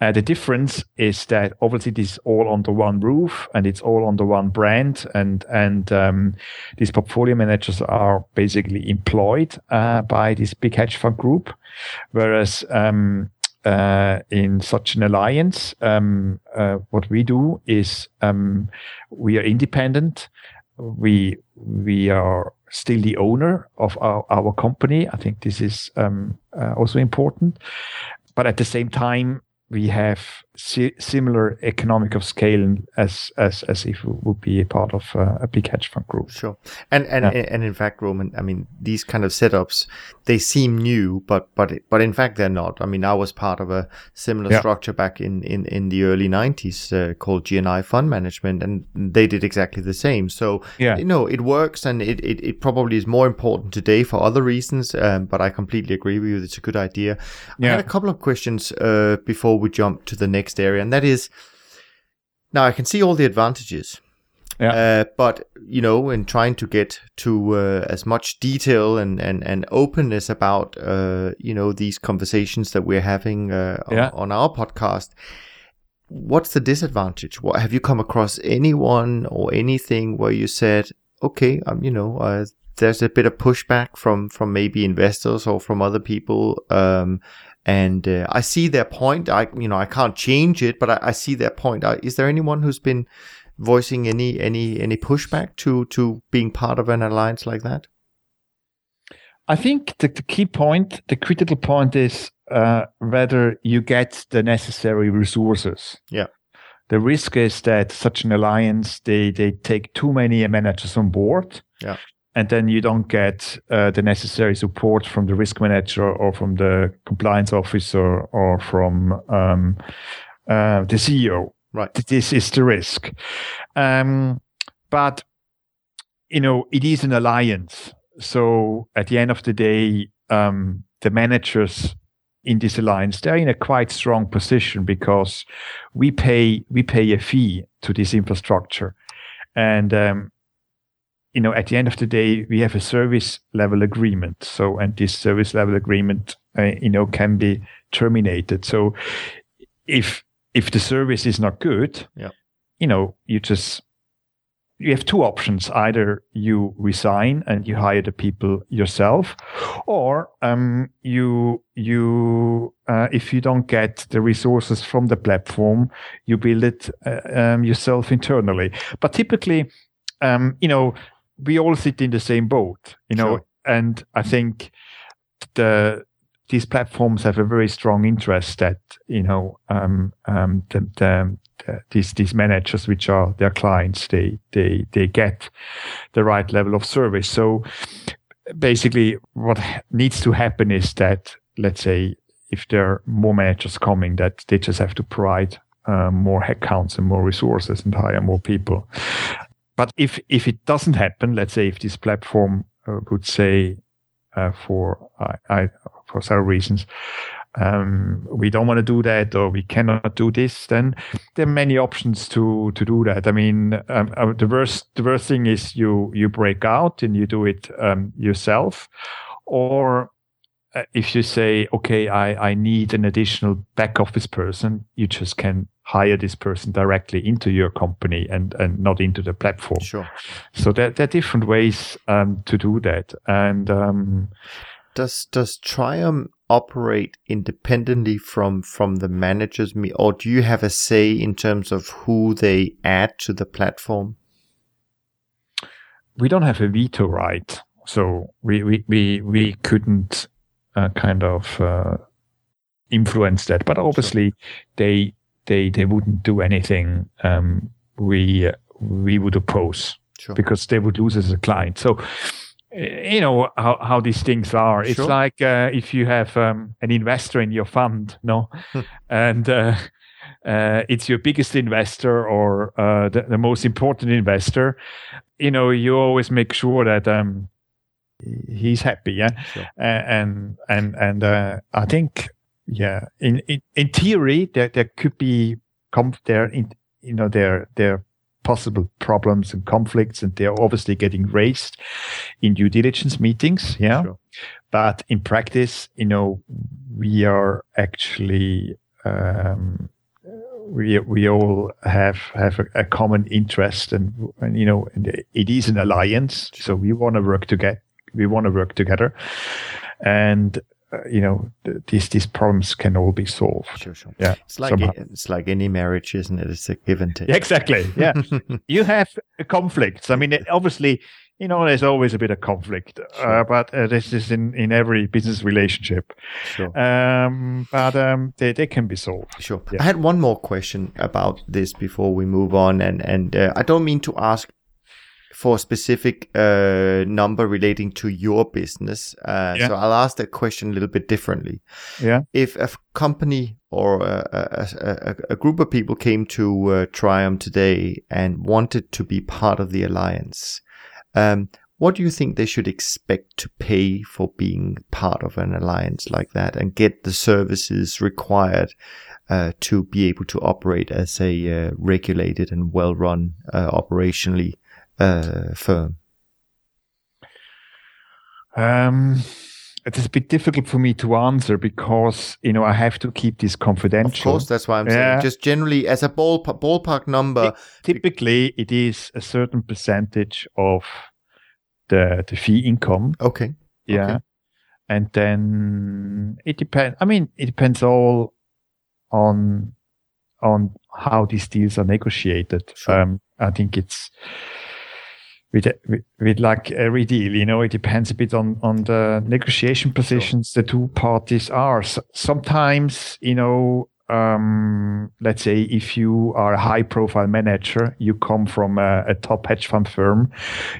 Uh, the difference is that obviously this is all under one roof and it's all under one brand, and and um, these portfolio managers are basically employed uh, by this big hedge fund group, whereas um, uh, in such an alliance, um, uh, what we do is um, we are independent we we are still the owner of our, our company. I think this is um, uh, also important. But at the same time, we have si- similar economic of scale as as as if it would be a part of uh, a big hedge fund group. Sure, and and yeah. and in fact, Roman, I mean, these kind of setups they seem new, but but but in fact they're not. I mean, I was part of a similar yeah. structure back in in in the early '90s uh, called GNI Fund Management, and they did exactly the same. So yeah, you know, it works, and it it, it probably is more important today for other reasons. Um, but I completely agree with you; it's a good idea. Yeah. I had a couple of questions uh, before we jump to the next area, and that is now I can see all the advantages. Yeah. Uh, but you know, in trying to get to uh, as much detail and, and, and openness about uh, you know these conversations that we're having uh, yeah. on, on, our podcast, what's the disadvantage? What have you come across anyone or anything where you said, okay, um, you know, uh, there's a bit of pushback from from maybe investors or from other people um, and uh, I see their point. I you know I can't change it, but I, I see their point. Uh, is there anyone who's been voicing any any any pushback to to being part of an alliance like that? I think the, the key point, the critical point, is uh, whether you get the necessary resources. Yeah. The risk is that such an alliance they they take too many managers on board. Yeah and then you don't get uh, the necessary support from the risk manager or from the compliance officer or from um, uh, the CEO. Right. This is the risk. Um, but, you know, it is an alliance. So at the end of the day, um, the managers in this alliance, they're in a quite strong position because we pay we pay a fee to this infrastructure. And um, you know, at the end of the day, we have a service level agreement. So, and this service level agreement, uh, you know, can be terminated. So, if if the service is not good, yeah. you know, you just you have two options: either you resign and you hire the people yourself, or um, you you uh, if you don't get the resources from the platform, you build it uh, um, yourself internally. But typically, um, you know, we all sit in the same boat, you know, sure. and I think the these platforms have a very strong interest that you know um, um, the, the, the, these these managers, which are their clients, they they they get the right level of service. So basically, what needs to happen is that let's say if there are more managers coming, that they just have to provide uh, more headcounts and more resources and hire more people. But if if it doesn't happen, let's say if this platform uh, would say uh, for I, for several reasons um, we don't want to do that or we cannot do this, then there are many options to to do that. I mean, um, uh, the worst the worst thing is you you break out and you do it um, yourself, or if you say, okay, I I need an additional back office person, you just can hire this person directly into your company and and not into the platform. Sure. So there, there are different ways um, to do that. And um, does does Trium operate independently from from the managers, or do you have a say in terms of who they add to the platform? We don't have a veto right, so we we we, we couldn't uh, kind of. Uh, influence that but obviously they they they wouldn't do anything um, we uh, we would oppose sure. because they would lose as a client. So you know how, how these things are. Sure. It's like uh, if you have um, an investor in your fund, no, and uh, uh, it's your biggest investor or uh, the, the, most important investor. You know, you always make sure that um, he's happy, yeah, sure. and and and uh, I think yeah in, in in theory there there could be com- there in you know there there possible problems and conflicts and they're obviously getting raised in due diligence meetings yeah sure. but in practice you know we are actually um, we we all have have a, a common interest and, and you know it is an alliance so we want to work together we want to work together and uh, you know th- these these problems can all be solved. Sure, sure. Yeah, It's like it's like any marriage, isn't it? It's a give and take. Exactly. Yeah, you have conflicts. I mean, it, obviously, you know, there's always a bit of conflict, Sure. uh, but uh, this is in in every business relationship. Sure. Um, but um, they they can be solved. Sure. Yeah. I had one more question about this before we move on, and and uh, I don't mean to ask for a specific uh, number relating to your business. Uh, Yeah. So I'll ask that question a little bit differently. Yeah. If a company or a, a, a, a group of people came to uh, Trium today and wanted to be part of the alliance, um, what do you think they should expect to pay for being part of an alliance like that and get the services required uh, to be able to operate as a uh, regulated and well-run uh, operationally uh, firm? Um, it is a bit difficult for me to answer because you know I have to keep this confidential. Of course, that's why I'm saying just generally as a ballpark, ballpark number. Typically, it is a certain percentage of the the fee income. Okay. Yeah. Okay. And then it depends. I mean, it depends all on on how these deals are negotiated. Sure. Um, I think it's with, with like every deal, you know, it depends a bit on on the negotiation positions the two parties are. S sometimes, you know, um, let's say if you are a high profile manager, you come from a, a top hedge fund firm,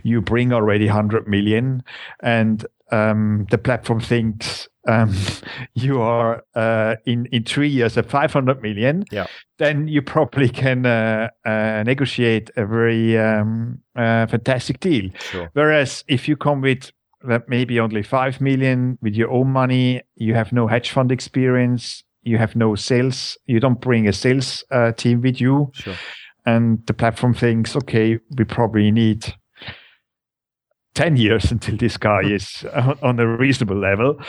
you bring already 100 million and um, the platform thinks um, you are uh, in in three years at 500 million, Yeah. then you probably can uh, uh, negotiate a very um, uh, fantastic deal. Sure. Whereas if you come with uh, maybe only five million with your own money, you have no hedge fund experience, you have no sales, you don't bring a sales uh, team with you, Sure. and the platform thinks, okay, we probably need 10 years until this guy is on- a reasonable level,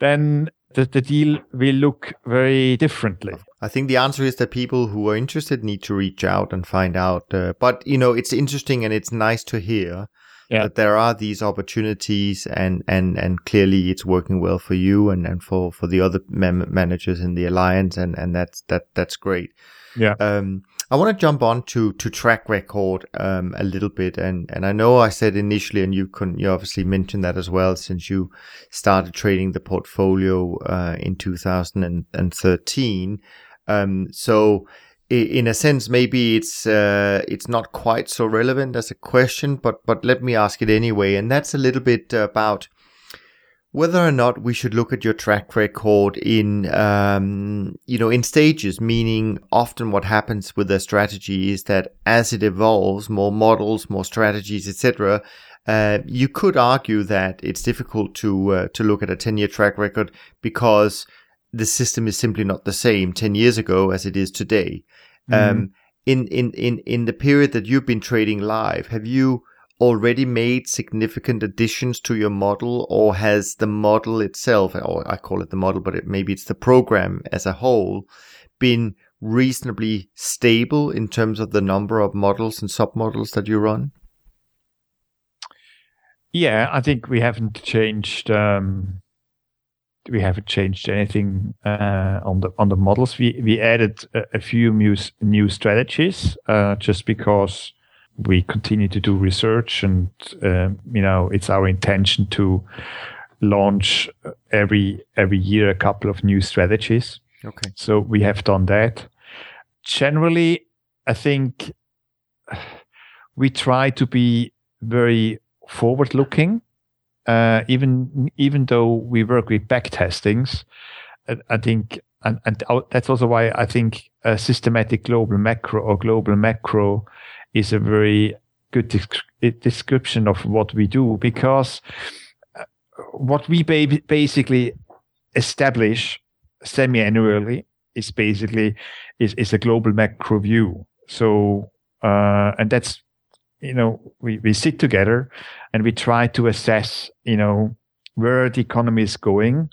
then the, the deal will look very differently. I think the answer is that people who are interested need to reach out and find out. Uh, but you know, it's interesting and it's nice to hear Yeah. that there are these opportunities, and and and clearly it's working well for you and and for for the other mem- managers in the alliance, and and that's that that's great. Yeah. Um, I want to jump on to to track record um a little bit, and and I know I said initially, and you can you obviously mentioned that as well, since you started trading the portfolio uh, in 2013. Um, so in a sense, maybe it's uh, it's not quite so relevant as a question, but but let me ask it anyway, and that's a little bit about whether or not we should look at your track record in um, you know in stages. Meaning, often what happens with a strategy is that as it evolves, more models, more strategies, etc. Uh, you could argue that it's difficult to uh, to look at a 10 year track record because the system is simply not the same 10 years ago as it is today. Um, in, in, in, in the period that you've been trading live, have you already made significant additions to your model or has the model itself, or I call it the model, but it, maybe it's the program as a whole, been reasonably stable in terms of the number of models and submodels that you run? Yeah, I think we haven't changed. Um, we haven't changed anything uh, on the on the models. We we added a, a few new new strategies uh, just because we continue to do research, and um, you know it's our intention to launch every every year a couple of new strategies. Okay. So we have done that. Generally, I think we try to be very forward looking. Uh, even even though we work with back testings, I, I think, and, and that's also why I think a systematic global macro or global macro is a very good desc- description of what we do because uh, what we ba- basically establish semi-annually is basically is, is a global macro view. So uh, and that's you know we, we sit together and we try to assess you know where the economy is going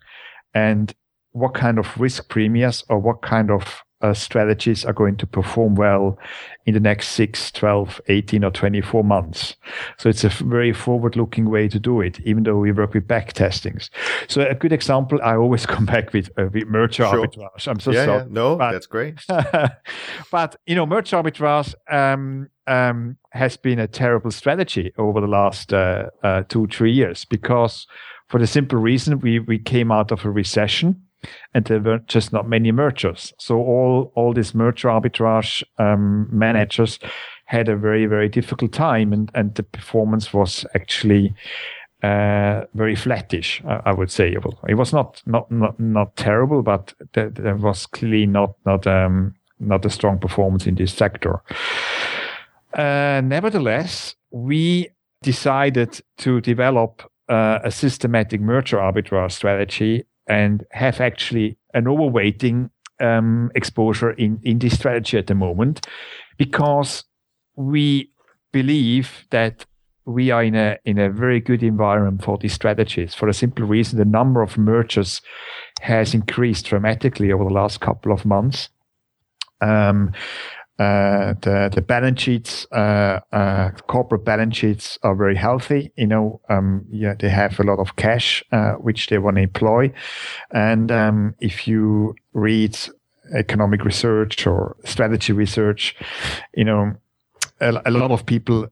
and what kind of risk premiums or what kind of uh, strategies are going to perform well in the next 6, 12, 18, or 24 months. So it's a very forward looking way to do it, even though we work with back testings. So a good example, I always come back with, uh, with merger sure. arbitrage. I'm so yeah, sorry. Yeah. No, but, that's great. but, you know, merger arbitrage um, um, has been a terrible strategy over the last uh, uh, two, three years because for the simple reason we, we came out of a recession and there were just not many mergers. So all all these merger arbitrage um, managers had a very very difficult time, and and the performance was actually. Uh, very flattish, I, I would say. It was not not not, not terrible, but there, there was clearly not not um, not a strong performance in this sector. Uh, nevertheless, we decided to develop uh, a systematic merger arbitrage strategy and have actually an overweighting um, exposure in, in this strategy at the moment because we believe that we are in a in a very good environment for these strategies for a simple reason the number of mergers has increased dramatically over the last couple of months. Um, uh, the the balance sheets, uh, uh, corporate balance sheets are very healthy. You know, um, yeah, they have a lot of cash uh, which they want to employ, and um, if you read economic research or strategy research, you know, a, a lot of people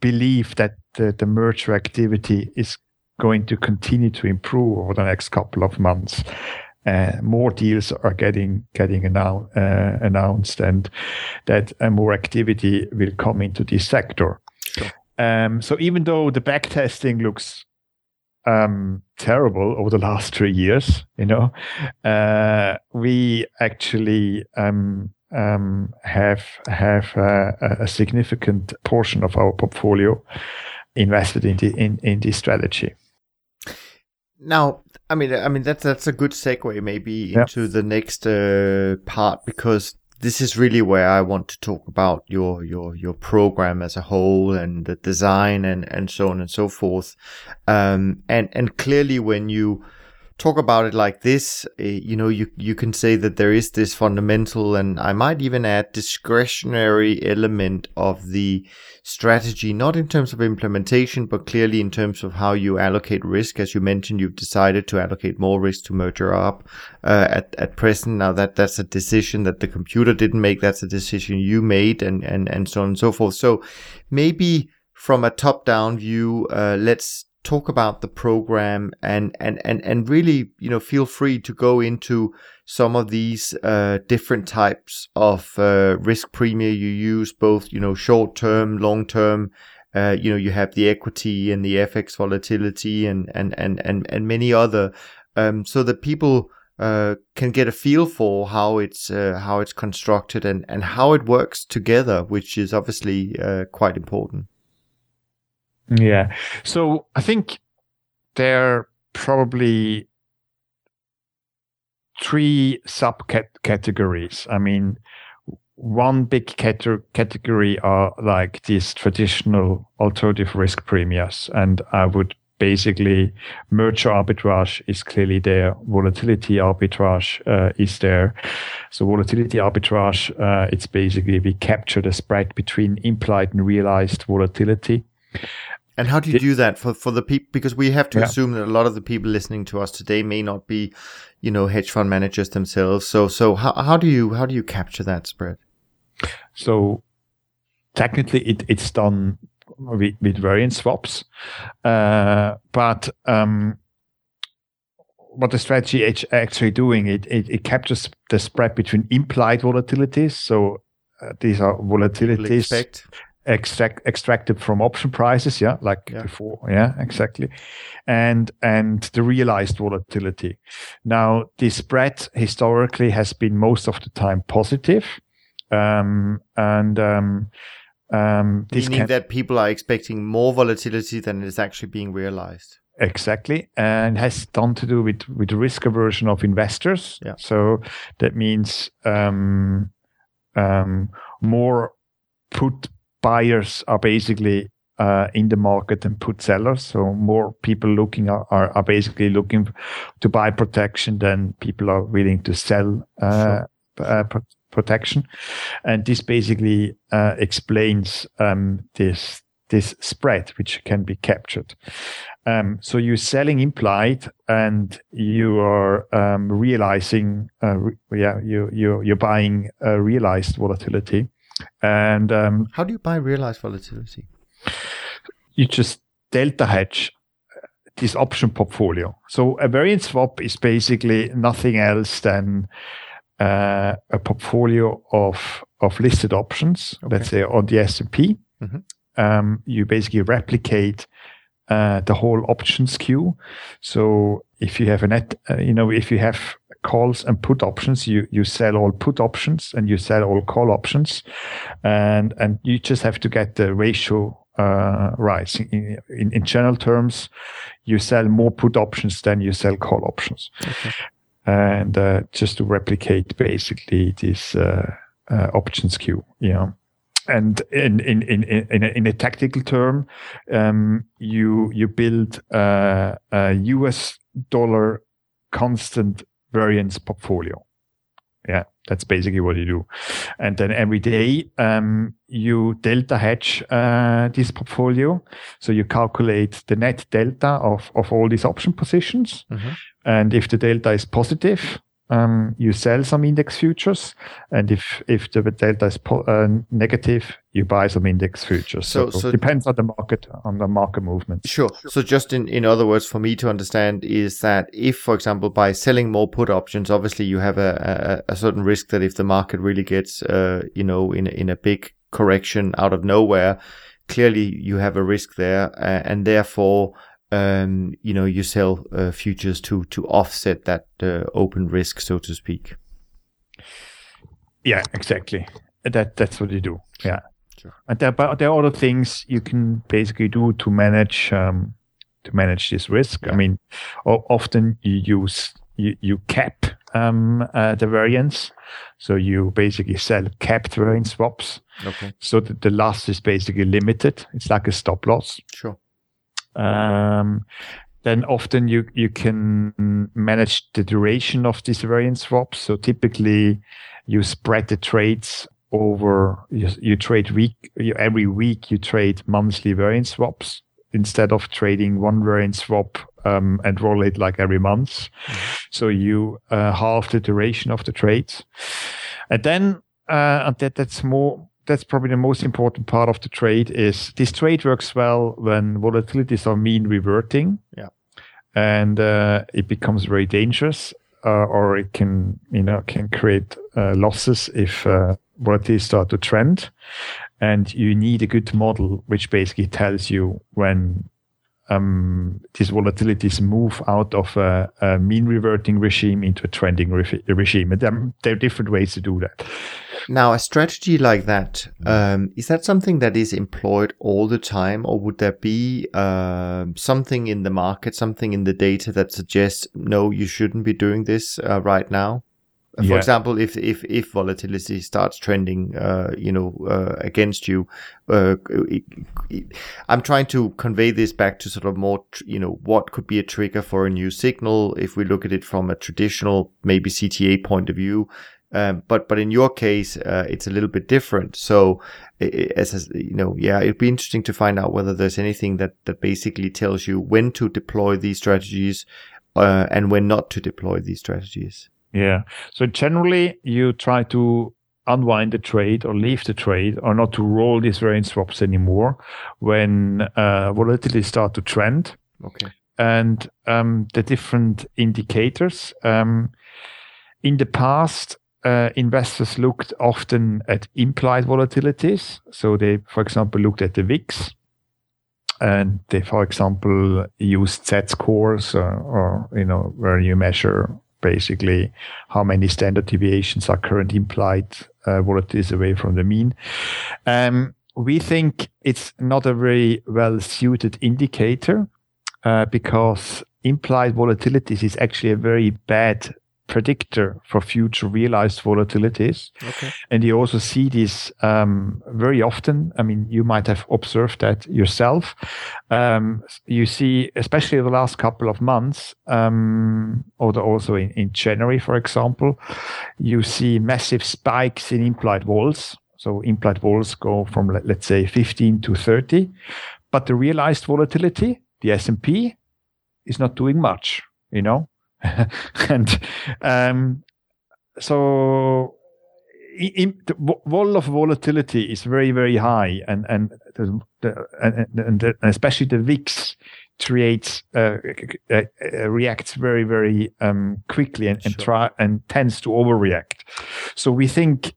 believe that the, the merger activity is going to continue to improve over the next couple of months uh, more deals are getting getting annou- uh, announced, and that uh, more activity will come into this sector. Sure. Um, so even though the backtesting looks um, terrible over the last three years, you know, uh, we actually um, um, have have uh, a significant portion of our portfolio invested in the in, in this strategy. Now, I mean, I mean that's that's a good segue maybe into the next uh, part because this is really where I want to talk about your your your program as a whole and the design and and so on and so forth. Um, and and clearly when you talk about it like this, uh, you know, you, you can say that there is this fundamental and I might even add discretionary element of the strategy, not in terms of implementation, but clearly in terms of how you allocate risk. As you mentioned, you've decided to allocate more risk to merger arb uh, at, at present. Now that that's a decision that the computer didn't make. That's a decision you made and, and, and so on and so forth. So maybe from a top down view, uh, let's talk about the program and and and and really you know feel free to go into some of these uh, different types of uh, risk premium you use both you know short term long term uh, you know you have the equity and the fx volatility and and and and, and many other um, so that people uh, can get a feel for how it's uh, how it's constructed and and how it works together which is obviously uh, quite important yeah. So I think there are probably three subcategories. I mean, one big category are like these traditional alternative risk premiums, and I would basically merger arbitrage is clearly there. Volatility arbitrage uh, is there. So volatility arbitrage, uh, it's basically we capture the spread between implied and realized volatility. And how do you do that for, for the people? Because we have to yeah. assume that a lot of the people listening to us today may not be, you know, hedge fund managers themselves. So, so how, how do you, how do you capture that spread? So technically it, it's done with, with variance swaps. Uh, but, um, what the strategy is actually doing, it, it, it captures the spread between implied volatilities. So uh, these are volatilities extract extracted from option prices yeah like yeah. before yeah exactly and and the realized volatility. Now the spread historically has been most of the time positive um and um um this meaning can, that people are expecting more volatility than is actually being realized. Exactly and has done to do with with risk aversion of investors. Yeah. So that means um um more put buyers are basically uh, in the market and put sellers. So more people looking are, are, are, basically looking to buy protection than people are willing to sell uh, sure. uh, pro- protection, and this basically uh, explains um, this this spread which can be captured. Um, so you're selling implied, and you are um, realizing, uh, re- yeah, you you you're buying uh, realized volatility, and um, How do you buy realized volatility? you just delta hedge this option portfolio. So a variance swap is basically nothing else than uh, a portfolio of of listed options. Let's say on the S and P, Mhm. um, you basically replicate uh, the whole options skew. So if you have a net, uh, you know, if you have calls and put options, you you sell all put options and you sell all call options, and and you just have to get the ratio uh, right. In, in, in general terms, you sell more put options than you sell call options, and uh, just to replicate basically this uh, uh, options skew, you know. And in in in in a, in a tactical term, um, you you build uh, a U.S. dollar constant variance portfolio. Yeah, that's basically what you do. And then every day, um, you delta hedge uh, this portfolio. So you calculate the net delta of, of all these option positions. Mhm. And if the delta is positive, um, you sell some index futures. And if, if the delta is po- uh, negative, you buy some index futures. So- So, so- it depends on the market, on the market movement. Sure. So just in, in other words, for me to understand is that if, for example, by selling more put options, obviously you have a, a, a certain risk that if the market really gets, uh, you know, in, a- in a big correction out of nowhere, clearly you have a risk there. Uh, and therefore, um, you know, you sell uh, futures to, to offset that uh, open risk, so to speak. Yeah, exactly. That that's what you do. Yeah. Sure. And there, but there are other things you can basically do to manage um, to manage this risk. I mean, often you use you, you cap um, uh, the variance, so you basically sell capped variance swaps. Okay. So that the loss is basically limited. It's like a stop loss. Sure. Um, then often you you can manage the duration of these variance swaps. So typically, you spread the trades over. You, you trade week you, every week. You trade monthly variance swaps instead of trading one variance swap um, and roll it like every month. So you uh, halve the duration of the trades, and then uh, and that that's more that's probably the most important part of the trade is this trade works well when volatilities are mean reverting. Yeah. And uh, it becomes very dangerous, uh, or it can, you know, can create uh, losses if uh, volatilities start to trend. And you need a good model which basically tells you when um, these volatilities move out of a, a mean reverting regime into a trending re- regime. And there, there are different ways to do that. Now, a strategy like that um, is that something that is employed all the time, or would there be um something in the market, something in the data that suggests no, you shouldn't be doing this uh, right now? Uh, For Yeah. example, if if if volatility starts trending, uh, you know, uh, against you, uh, it, it- I'm trying to convey this back to sort of more, tr- you know, what could be a trigger for a new signal if we look at it from a traditional, maybe CTA point of view. Um, but but in your case, uh, it's a little bit different. So, i- i- as, as you know, yeah, it'd be interesting to find out whether there's anything that that basically tells you when to deploy these strategies uh, and when not to deploy these strategies. Yeah. So generally, you try to unwind the trade or leave the trade or not to roll these variance swaps anymore when uh, volatility start to trend Okay. and um, the different indicators. Um, in the past, uh, investors looked often at implied volatilities. So they, for example, looked at the VIX and they, for example, used Z scores or, or, you know, where you measure basically how many standard deviations are current implied uh, volatilities away from the mean. Um, we think it's not a very well suited indicator uh, because implied volatilities is actually a very bad predictor for future realized volatilities. Okay. And you also see this um, very often. I mean, you might have observed that yourself. Um, you see, especially the last couple of months, um, or also in, in January, for example, you see massive spikes in implied vols. So implied vols go from, let's say, 15 to 30. But the realized volatility, the S&P, is not doing much, you know? and um, so in, the wall of volatility is very very high and and the, the, and, and, the, especially the VIX creates uh, uh, uh, reacts very very um, quickly and, and sure. try and tends to overreact so we think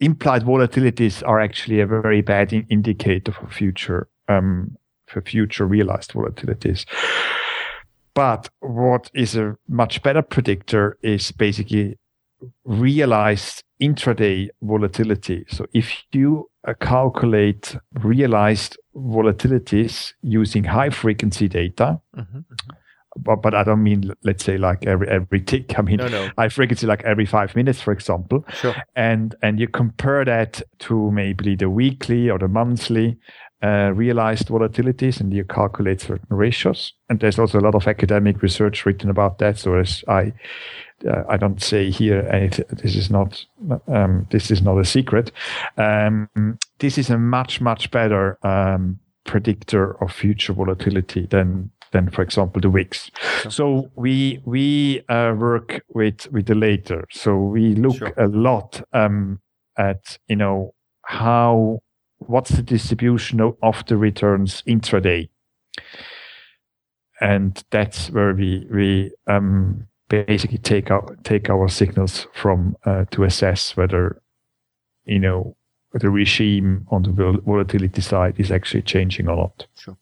implied volatilities are actually a very bad in- indicator for future um, for future realized volatilities but what is a much better predictor is basically realized intraday volatility. So if you uh, calculate realized volatilities using high frequency data, mm-hmm. but, but I don't mean let's say like every every tick. I mean no, no. high frequency like every five minutes, for example. Sure. And and you compare that to maybe the weekly or the monthly uh, realized volatilities and you calculate certain ratios. And there's also a lot of academic research written about that. So as I, uh, I don't say here anything. This is not um, this is not a secret. Um, this is a much much better um, predictor of future volatility than than for example the VIX. Sure. So we we uh, work with with the later. So we look sure. a lot um, at you know how what's the distribution of the returns intraday? And that's where we we um, basically take our take our signals from uh, to assess whether you know the regime on the volatility side is actually changing a lot. Sure.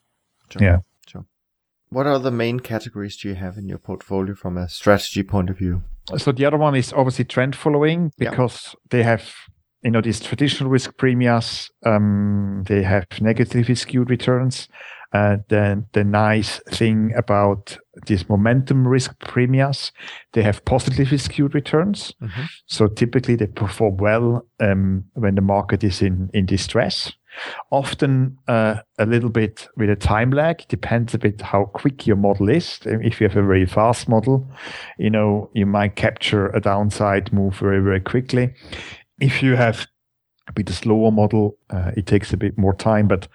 sure. Yeah. Sure. What are the main categories do you have in your portfolio from a strategy point of view? So the other one is obviously trend following because yeah. they have you know these traditional risk premiums um, they have negatively skewed returns. Uh, then the nice thing about these momentum risk premiums they have positively skewed returns. Mm-hmm. so typically they perform well um, when the market is in in distress. Often uh, a little bit with a time lag depends a bit how quick your model is. If you have a very fast model you know you might capture a downside move very very quickly if you have a bit slower model, uh, it takes a bit more time, but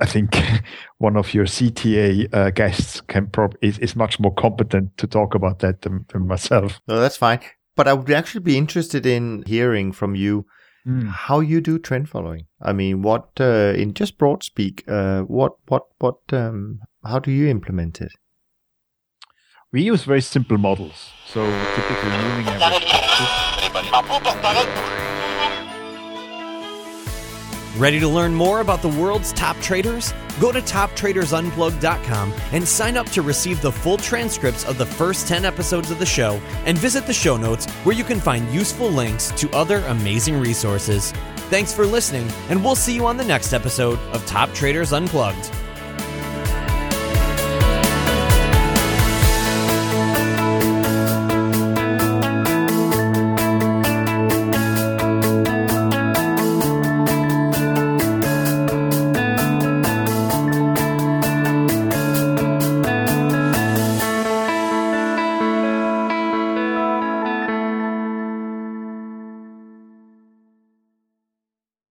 I think one of your CTA uh, guests can prob- is, is much more competent to talk about that than, than, myself. No, that's fine. But I would actually be interested in hearing from you mm. how you do trend following. I mean, what uh, in just broad speak, uh, what what what um, how do you implement it? We use very simple models. So typically moving average. Ready to learn more about the world's top traders? Go to toptradersunplugged.com and sign up to receive the full transcripts of the first 10 episodes of the show and visit the show notes where you can find useful links to other amazing resources. Thanks for listening, and we'll see you on the next episode of Top Traders Unplugged.